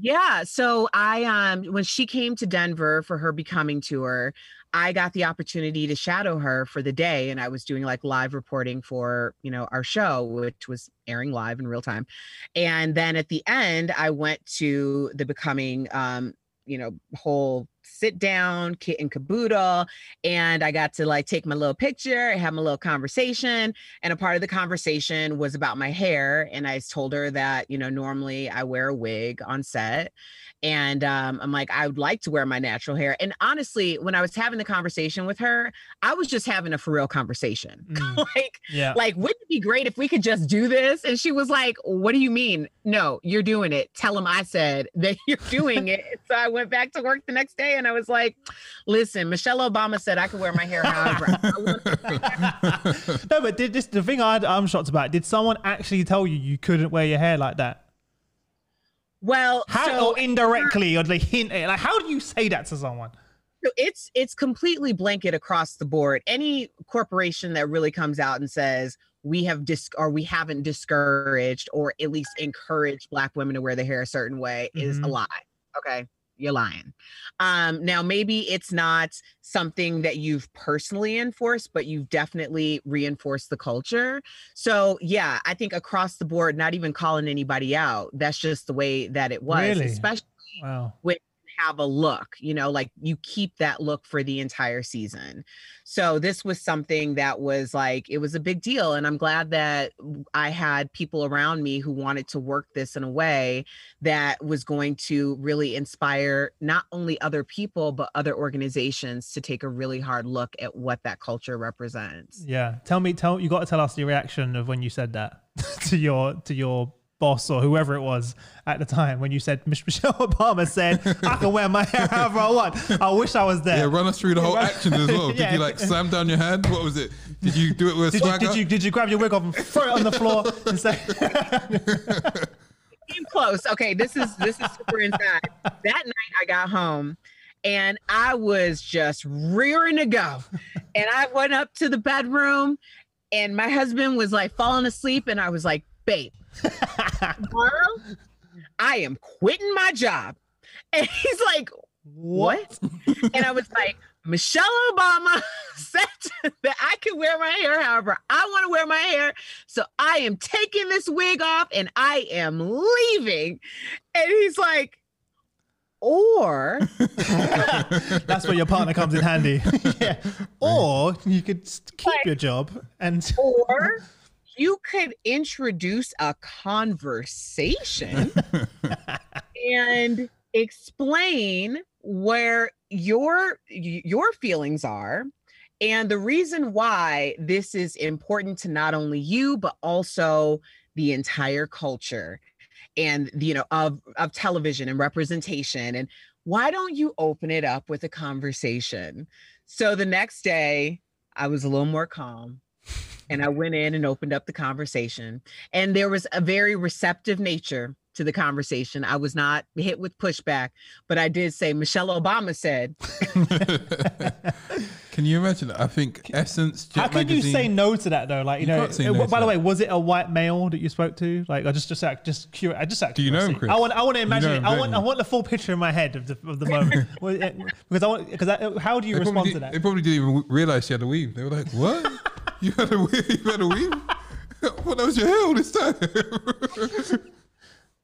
Yeah. So I um when she came to Denver for her becoming tour, I got the opportunity to shadow her for the day and I was doing like live reporting for, you know, our show which was airing live in real time. And then at the end I went to the becoming um you know whole sit down kit and caboodle and i got to like take my little picture have my little conversation and a part of the conversation was about my hair and i told her that you know normally i wear a wig on set and um, i'm like i would like to wear my natural hair and honestly when i was having the conversation with her i was just having a for real conversation Mm, like yeah. like wouldn't it be great if we could just do this? And she was like what do you mean? No you're doing it. Tell him i said that you're doing it. So i went back to work the next day And I was like, listen, Michelle Obama said I could wear my hair however. I want no, but did this the thing I, I'm shocked about? Did someone actually tell you you couldn't wear your hair like that? well, How so or indirectly, or they hint it? Like, how do you say that to someone? So it's it's completely blanket across the board. Any corporation that really comes out and says we have dis or we haven't discouraged or at least encouraged black women to wear their hair a certain way is a Mhm. lie. Okay. You're lying. Um, now maybe it's not something that you've personally enforced, but you've definitely reinforced the culture. So yeah, I think across the board, not even calling anybody out. That's just the way that it was, Really? especially Wow. Have a look, you know, like you keep that look for the entire season. So this was something that was like, it was a big deal. And I'm glad that I had people around me who wanted to work this in a way that was going to really inspire not only other people, but other organizations to take a really hard look at what that culture represents. Yeah. Tell me, tell you got to tell us the reaction of when you said that to your to your boss or whoever it was at the time when you said Michelle Obama said I can wear my hair however I want. I wish I was there. Yeah, run us through the whole action as well. Did Yeah. you like slam down your hand? What was it? Did you do it with a did you, swagger? did you did you grab your wig off and throw it on the floor and say came close. Okay, this is this is super inside. That night I got home and I was just rearing to go. And I went up to the bedroom and my husband was like falling asleep and I was like, babe, tomorrow I am quitting my job. And he's like, what? and I was like, Michelle Obama said that I can wear my hair however I want to wear my hair. So I am taking this wig off and I am leaving. And he's like, or That's where your partner comes in handy. yeah. Or you could s- keep your job and or you could introduce a conversation and explain where your your feelings are and the reason why this is important to not only you but also the entire culture and you know of of television and representation. And why don't you open it up with a conversation? So the next day i was a little more calm and I went in and opened up the conversation. And there was a very receptive nature to the conversation. I was not hit with pushback, but I did say Michelle Obama said, Can you imagine? I think Essence. Jet how can you say no to that though? Like you, You know, can't say uh, no by the that. way, was it a white male that you spoke to? Like, I just just out, just curious. I just out Do you know him. Chris? I want I want to imagine. know it. him, I want? I want the full picture in my head of the of the moment because I want because I, how do you They respond probably, to that? they probably didn't even realize she had a weave. They were like, "What? You had a weave? You had a weave? what? That was your hair all this time?"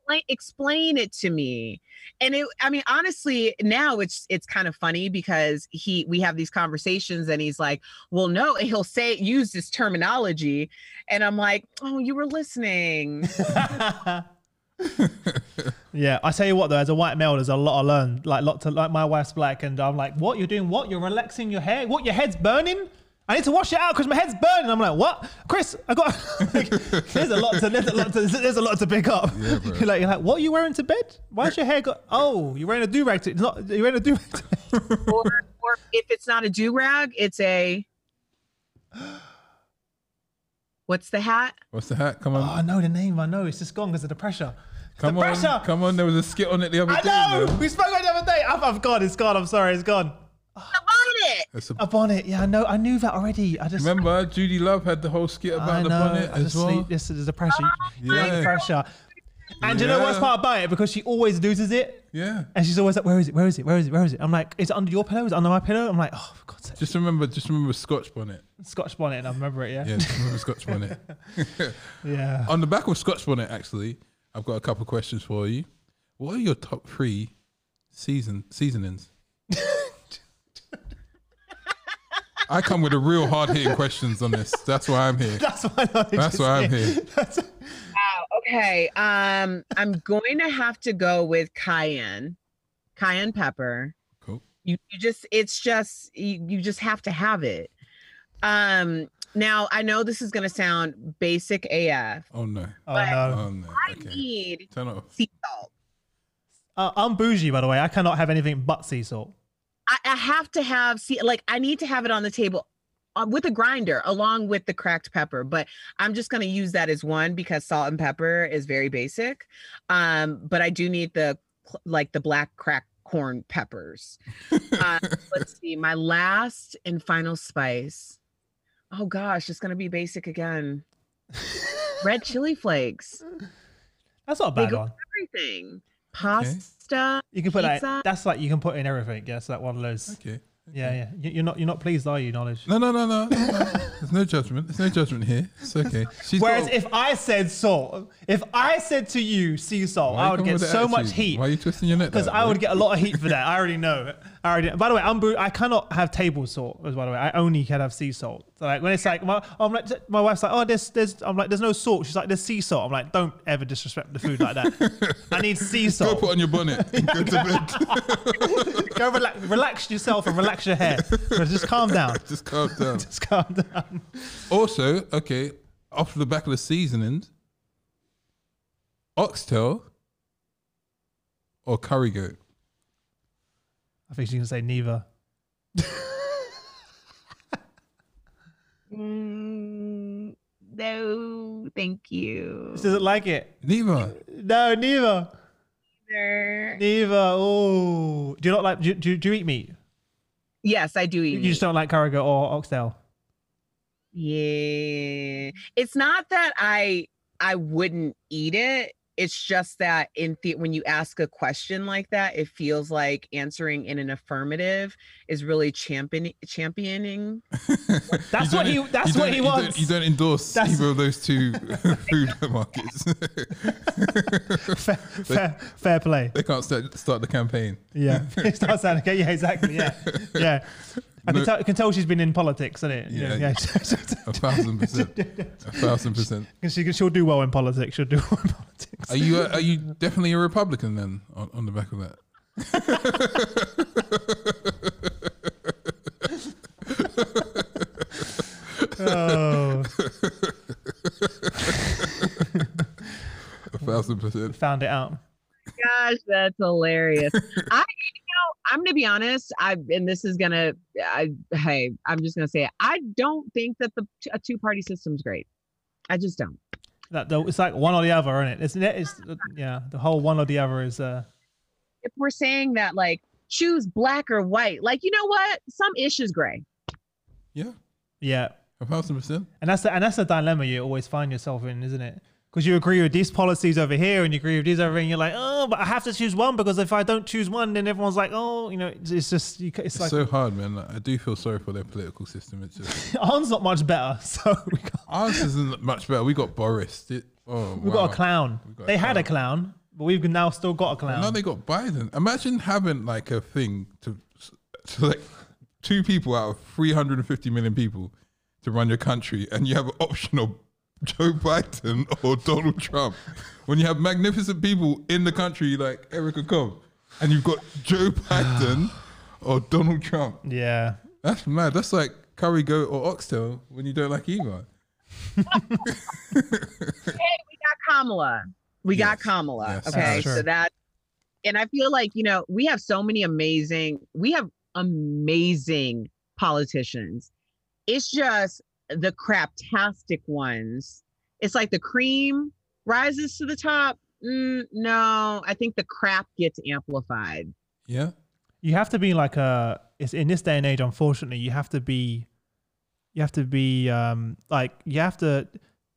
like explain it to me and it i mean honestly now it's it's kind of funny because he we have these conversations and he's like well no and he'll say use this terminology and i'm like oh you were listening yeah, I tell you what though, as a white male, there's a lot I learned. Like, lot to like my wife's black, and I'm like, what you're doing? What you're relaxing your hair? What your head's burning? I need to wash it out because my head's burning. I'm like, what, Chris? I got. like, there's a lot to there's a lot to there's a lot to pick up. Yeah, bro. you're like, you're like, what are you wearing to bed? Why Why's your hair got? Oh, you're wearing a do rag. To, it's not. You're wearing a do rag. or or if it's not a do-rag it's a what's the hat What's the hat? Come on, Oh, I know the name. I know. It's just gone because of the pressure. It's come the on, pressure. come on. There was a skit on it the other I day. I know. man. We spoke about it the other day. I've, I've gone. It's gone. I'm sorry. It's gone. The bonnet It's a- A bonnet. Yeah, I know. I knew that already. I just remember, Judi Love had the whole skit I about the know. bonnet I as just well. sleep. This is the pressure. Yeah. The pressure. And do you know what's part about it? Because she always loses it. Yeah. And she's always like, where is it? Where is it? Where is it? Where is it? I'm like, is it under your pillow? Is it under my pillow? I'm like, oh, for God's sake. Just remember, just remember Scotch bonnet. Scotch bonnet. And I remember it, yeah? Yeah, remember Scotch bonnet. Yeah. On the back of Scotch bonnet, actually, I've got a couple questions for you. What are your top three season seasonings? I come with a real hard hitting questions on this. That's why I'm here. That's why I That's why I'm here. wow okay um i'm going to have to go with cayenne cayenne pepper Cool. you, you just it's just you, you just have to have it um now i know this is going to sound basic af Oh no. Oh, no. Oh no. I okay. need Turn off. sea salt. Uh, I'm bougie, by the way. I cannot have anything but sea salt. I, I have to have see like I need to have it on the table uh, with a grinder along with the cracked pepper but i'm just going to use that as one because salt and pepper is very basic um but i do need the like the black cracked corn peppers. Uh, let's see my last and final spice. Oh gosh it's going to be basic again. Red chili flakes. That's not a They bad everything pasta You can put that. pizza. That's like you can put in everything. Yes, that one of those. Okay. Yeah, yeah. You- You're not. You're not pleased, are you? Knowledge. No, no, no, no. no, no. There's no judgment. There's no judgment here. It's okay. She's Whereas got, if I said salt, if I said to you sea salt, I would get with the so much heat Why are you twisting your neck? because I that, would get a lot of heat for that. I already know. I already. By the way, I cannot have table salt. As by the way, I only can have sea salt. So like when it's like my, I'm like my wife's like, oh, there's there's. I'm like, there's no salt. She's like, there's sea salt. I'm like, don't ever disrespect the food like that. I need sea salt. Go put on your bonnet and go to bed. Go relax, relax yourself and relax your hair. Just calm down. Just calm down. Just calm down. Also, okay, off the back of the seasonings, oxtail or curry goat. I think she's gonna say neither. Mm, no, thank you. She doesn't like it. Neither. No, neither. Either. Neither. Oh, do you not like? Do, do, do you eat meat? Yes, I do eat. You meat. just don't like curry or oxtail. Yeah. It's not that I I wouldn't eat it. It's just that in the when you ask a question like that, it feels like answering in an affirmative is really champion championing. That's what he- that's what don't- he you don't- wants. You don't endorse That's- either of those two food markets. Fair, fair, fair play. they can't start, start the campaign. Yeah, it starts sounding okay. Yeah, exactly. Yeah, yeah. I can No- tell. I can tell she's been in politics, isn't it? Yeah, yeah. A thousand percent. A thousand percent. yeah. she, she'll do well in politics. She'll do well in politics. Are you uh, are you definitely a Republican then on, on the back of that? Oh, A thousand percent. found it out. Gosh, that's hilarious. I you know, I'm gonna be honest. I and this is gonna I hey, I'm just gonna say it. I don't think that the a two party system's great. I just don't. That though, it's like one or the other, isn't it? Isn't it? It's yeah. The whole one or the other is. uh If we're saying that like choose black or white, like you know what? Some ish is gray. Yeah, Yeah, a thousand percent. and that's the, and that's the dilemma you always find yourself in, isn't it? Because you agree with these policies over here, and you agree with these over, here, and you're like, oh, but I have to choose one because if I don't choose one, then everyone's like, oh, you know, it's, it's just you, it's It's like so hard, man. Like, I do feel sorry for their political system. It's just ours not much better, so we ours isn't much better. We got Boris. It, oh, we got a clown. Got a They had a clown. clown, but we've now still got a clown. Now they got Biden. Imagine having like a thing to select two people out of 350 million people to run your country, and you have an option of Joe Biden or Donald Trump. When you have magnificent people in the country like Erica Cobb, and you've got Joe Biden or Donald Trump. yeah, That's mad. That's like curry goat or oxtail when you don't like either. Hey, we got Kamala. We got Kamala. yes, okay. that's So that and I feel like, you know, we have so many amazing, we have amazing politicians. It's just the craptastic ones. It's like the cream rises to the top. Mm, no, I think the crap gets amplified. Yeah. you have to be like a. It's in this day and age. Unfortunately, you have to be. You have to be um like you have to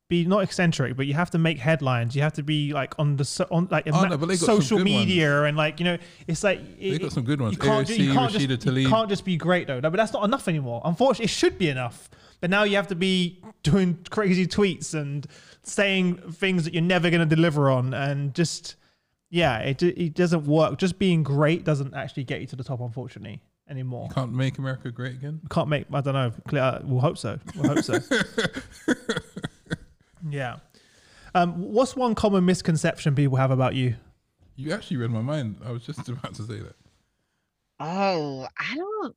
be not eccentric, but you have to make headlines. You have to be like on the so, on like Oh, no, but they got some social good ones. media and like you know it's like They it- got some good ones. You can't, AOC, you can't just you can't just be great though. No, but that's not enough anymore. Unfortunately, it should be enough. But now you have to be doing crazy tweets and saying things that you're never going to deliver on, and just yeah, it it doesn't work. Just being great doesn't actually get you to the top, unfortunately, anymore. Can't make America great again. Can't make. I don't know. Clear- We'll hope so. We'll hope so. yeah. Um, what's one common misconception people have about you? You actually read my mind. I was just about to say that. Oh, I don't.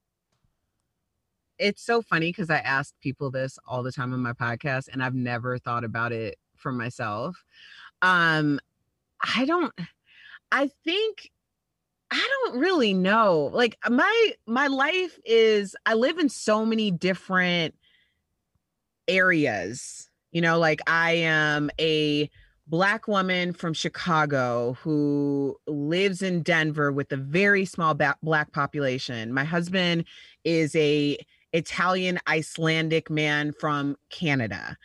It's so funny because I ask people this all the time on my podcast, and I've never thought about it for myself. Um, I don't. I think I don't really know. Like my my life is I live in so many different areas. You know, like I am a black woman from Chicago who lives in Denver with a very small ba- black population. My husband is a Italian Icelandic man from Canada.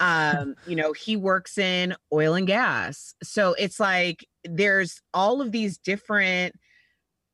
Um, you know, he works in oil and gas. So it's like there's all of these different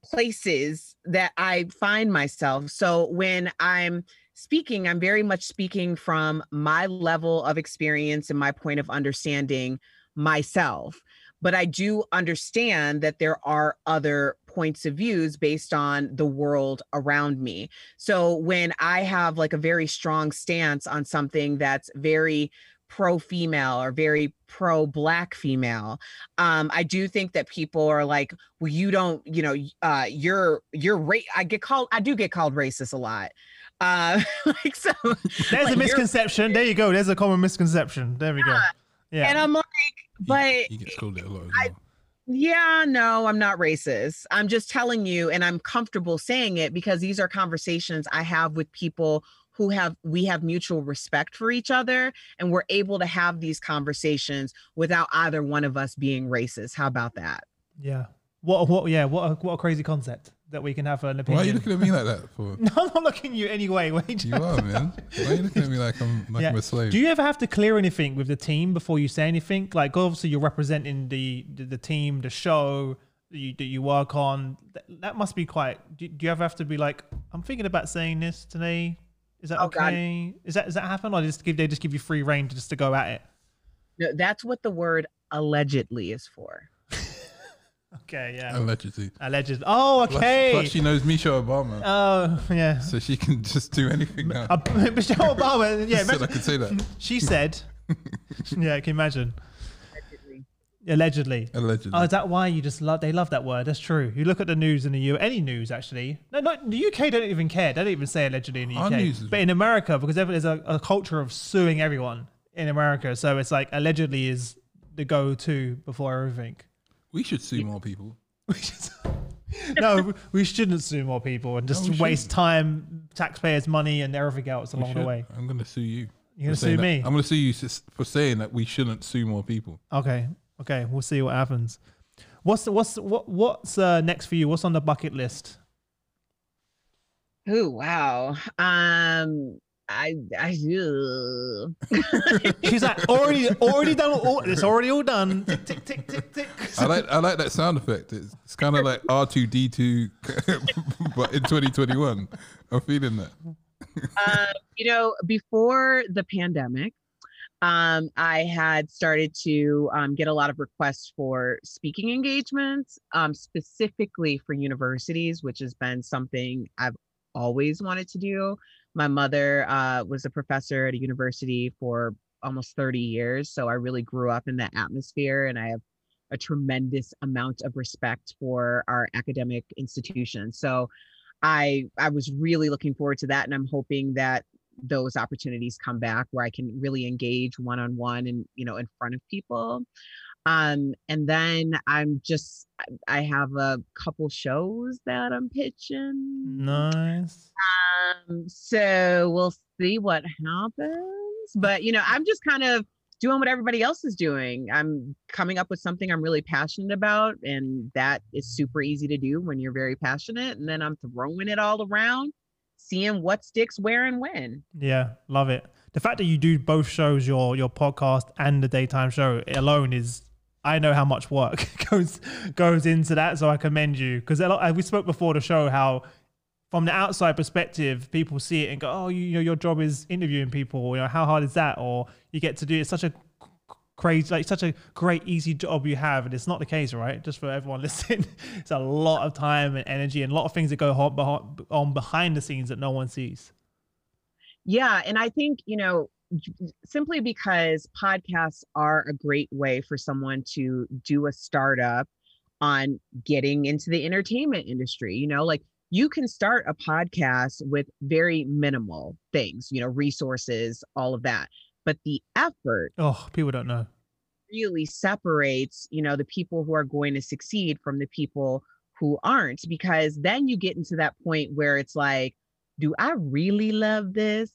places that I find myself. So when I'm speaking, I'm very much speaking from my level of experience and my point of understanding myself. But I do understand that there are other points of views based on the world around me. So when I have like a very strong stance on something that's very pro female or very pro black female um i do think that people are like well you don't you know uh you're you're ra- i get called i do get called racist a lot uh like so There's like, a misconception. There you go. There's a common misconception. There we go. Yeah. and i'm like but he, gets called it a lot as I- Yeah, no, I'm not racist. I'm just telling you, and I'm comfortable saying it because these are conversations I have with people who have we have mutual respect for each other and we're able to have these conversations without either one of us being racist. How about that? yeah. What? What? Yeah. What? A, what a crazy concept that we can have an opinion. Why are you looking at me like that for? No, I'm not looking at you anyway. Wait. You are, man. Why are you looking at me like I'm like I'm a slave? Do you ever have to clear anything with the team before you say anything? Like, obviously, you're representing the the, the team, the show that you, that you work on. That, that must be quite. Do, do you ever have to be like, I'm thinking about saying this today? Is that Oh, God. okay? Is that does that happen, or just give they just give you free reign to just to go at it? No, that's what the word allegedly is for. Okay, yeah. Allegedly. Alleged. Oh, Plus- okay. Plus, she knows Michelle Obama, Oh, yeah. so she can just do anything now. Uh, Michelle Obama. Yeah, Said I imagine- could say that. she said. yeah, I can imagine. Allegedly. Allegedly. Allegedly. Oh, is that why you just love? They love that word. That's true. You look at the news in the U. Any news actually? No, not the UK. Don't even care. They don't even say allegedly in the Our UK. news But in America, because there's a, a culture of suing everyone in America, so it's like allegedly is the go-to before everything. We should sue more people. We should- no, we shouldn't sue more people and just No, we waste time, taxpayers' money, and everything else along the should. way. I'm going to sue you. You're gonna for saying sue that- me? I'm going to sue you s- for saying that we shouldn't sue more people. Okay, okay, we'll see what happens. What's what's what what's uh, next for you? What's on the bucket list? Oh wow. Um I I ugh. She's like already already done all. It's already all done. Tick tick tick tick tick. I like I like that sound effect. It's, it's kind of like R2D2, but in 2021. I'm feeling that. um, you know, before the pandemic, um, I had started to um, get a lot of requests for speaking engagements, um, specifically for universities, which has been something I've always wanted to do. My mother uh, was a professor at a university for almost 30 years, so I really grew up in that atmosphere, and I have a tremendous amount of respect for our academic institutions. So I I was really looking forward to that, and I'm hoping that those opportunities come back where I can really engage one on one and you know in front of people. Um, and then I'm just I- have a couple shows that I'm pitching. Nice. Um, so we'll see what happens. But you know, I'm just kind of doing what everybody else is doing. I'm coming up with something I'm really passionate about, and that is super easy to do when you're very passionate. And then I'm throwing it all around, seeing what sticks where and when. Yeah, love it. The fact that you do both shows, your your podcast and the daytime show, alone is. I know how much work goes goes into that, so I commend you because uh, we spoke before the show how, from the outside perspective, people see it and go, "Oh, you, you know, your job is interviewing people. You know, how hard is that?" Or you get to do it's such a crazy, like such a great, easy job you have, and it's not the case, right? Just for everyone listening, it's a lot of time and energy and a lot of things that go on behind, the scenes that no one sees. Yeah. And I think, you know, simply because podcasts are a great way for someone to do a startup on getting into the entertainment industry, you know, like you can start a podcast with very minimal things, you know, resources, all of that. But the effort Oh, people don't know. really separates, you know, the people who are going to succeed from the people who aren't because then you get into that point where it's like do i really love this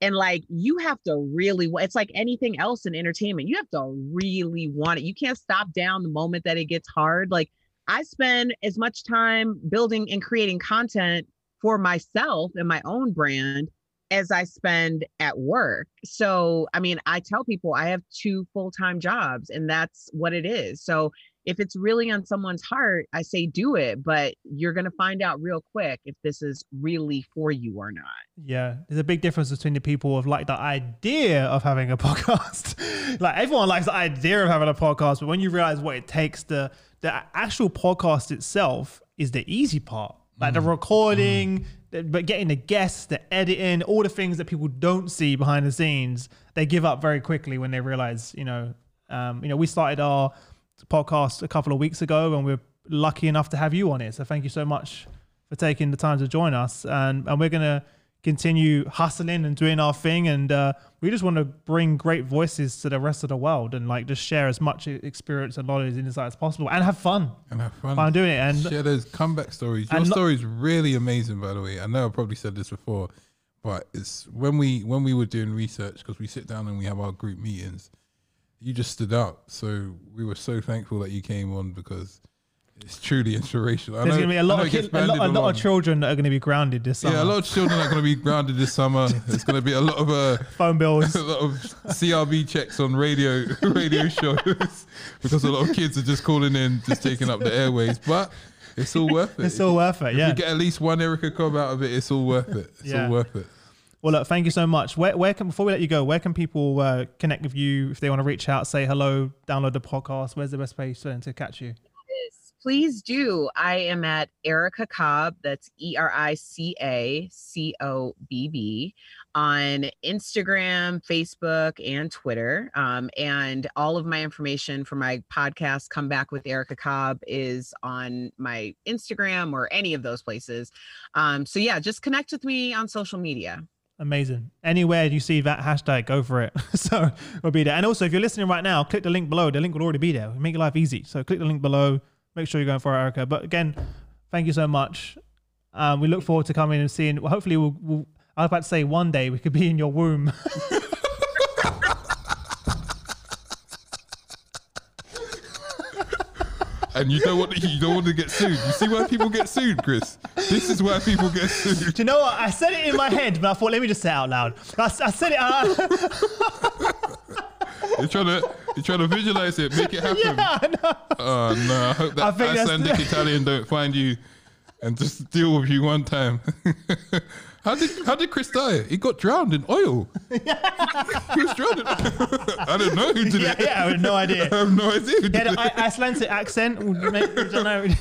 and like you have to really, it's like anything else in entertainment you have to really want it you can't stop down the moment that it gets hard like i spend as much time building and creating content for myself and my own brand as i spend at work so i mean i tell people i have two full-time jobs and that's what it is so if it's really on someone's heart, I say do it, but you're going to find out real quick if this is really for you or not. Yeah, there's a big difference between the people of like the idea of having a podcast. like everyone likes the idea of having a podcast, but when you realize what it takes, the the actual podcast itself is the easy part. Like the recording, the- but getting the guests, the editing, all the things that people don't see behind the scenes, they give up very quickly when they realize, you know, um, you know, we started our podcast a couple of weeks ago, and we're lucky enough to have you on it. So thank you so much for taking the time to join us, and and we're gonna continue hustling and doing our thing, and uh, we just want to bring great voices to the rest of the world, and like just share as much experience and knowledge and insight as possible, and have fun. and have fun. Fun doing it, and share those comeback stories. Your story is really amazing, by the way. I know I probably said this before, but it's when we when we were doing research because we sit down and we have our group meetings. You just stood out, so we were so thankful that you came on because it's truly inspirational. I there's know- gonna be a lot of kid, a, lot, a lot of children that are gonna be grounded this summer. Yeah, a lot of children are going to be grounded this summer. There's going to be a lot of uh, phone bills. a lot of CRB checks on radio radio shows because a lot of kids are just calling in, just taking up the airways. But it's all worth it. It's all worth it. If Yeah. you get at least one Erica Cobb out of it, it's all worth it. It's Yeah. all worth it. Well, look, thank you so much. Where, where can before we let you go, where can people uh, connect with you if they want to reach out, say hello, download the podcast? Where's the best place for them to catch you? Please do. I am at Erica Cobb. That's E R I C A C O B B on Instagram, Facebook, and Twitter. Um, and all of my information for my podcast, Come Back with Erica Cobb, is on my Instagram or any of those places. Um, so yeah, just connect with me on social media. Amazing. Anywhere you see that hashtag, go for it. so we'll be there. And also, if you're listening right now, click the link below. The link will already be there. Make your life easy. So click the link below. Make sure you're going for it, Erica. But again, thank you so much. Um, we look forward to coming and seeing. Well, hopefully, we'll, we'll. I was about to say one day we could be in your womb. And you don't want to, you don't want to get sued. You see why people get sued, Chris? This is why people get sued. Do you know what? I said it in my head, but I thought, let me just say it out loud. I said it. I, You're trying to you're trying to visualize it, make it happen. yeah, I know. Oh no! I hope that I think that's- Icelandic Italian don't find you and just deal with you one time. how did how did Chris die? He got drowned in oil. he was drowned. In, I don't know who did Yeah, it. yeah, I have no idea. I have no idea. Who did Yeah, the it. I- Icelandic accent. would make- I don't know.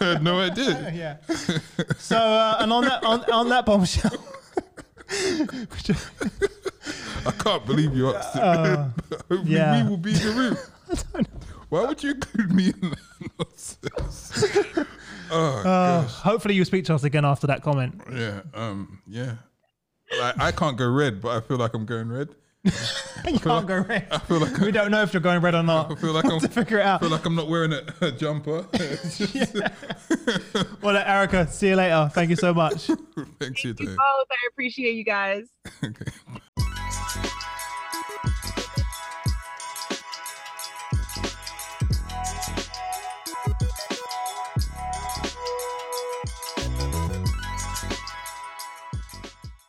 I had no idea. yeah. So, uh, and on that on, on that bombshell, I can't believe you asked it. Hopefully Uh, yeah. we will be in the room. Why would you include me in that? Oh uh, hopefully you speak to us again after that comment. yeah, um, yeah. Like, I can't go red, but I feel like I'm going red. You can't go red. I feel like We don't know if you're going red or I not. feel like I'm to figure it out. feel like I'm not wearing a, a jumper. It's Well, uh, Erica, see you later. Thank you so much. Thanks you, You Dave. both. I appreciate you guys. Okay.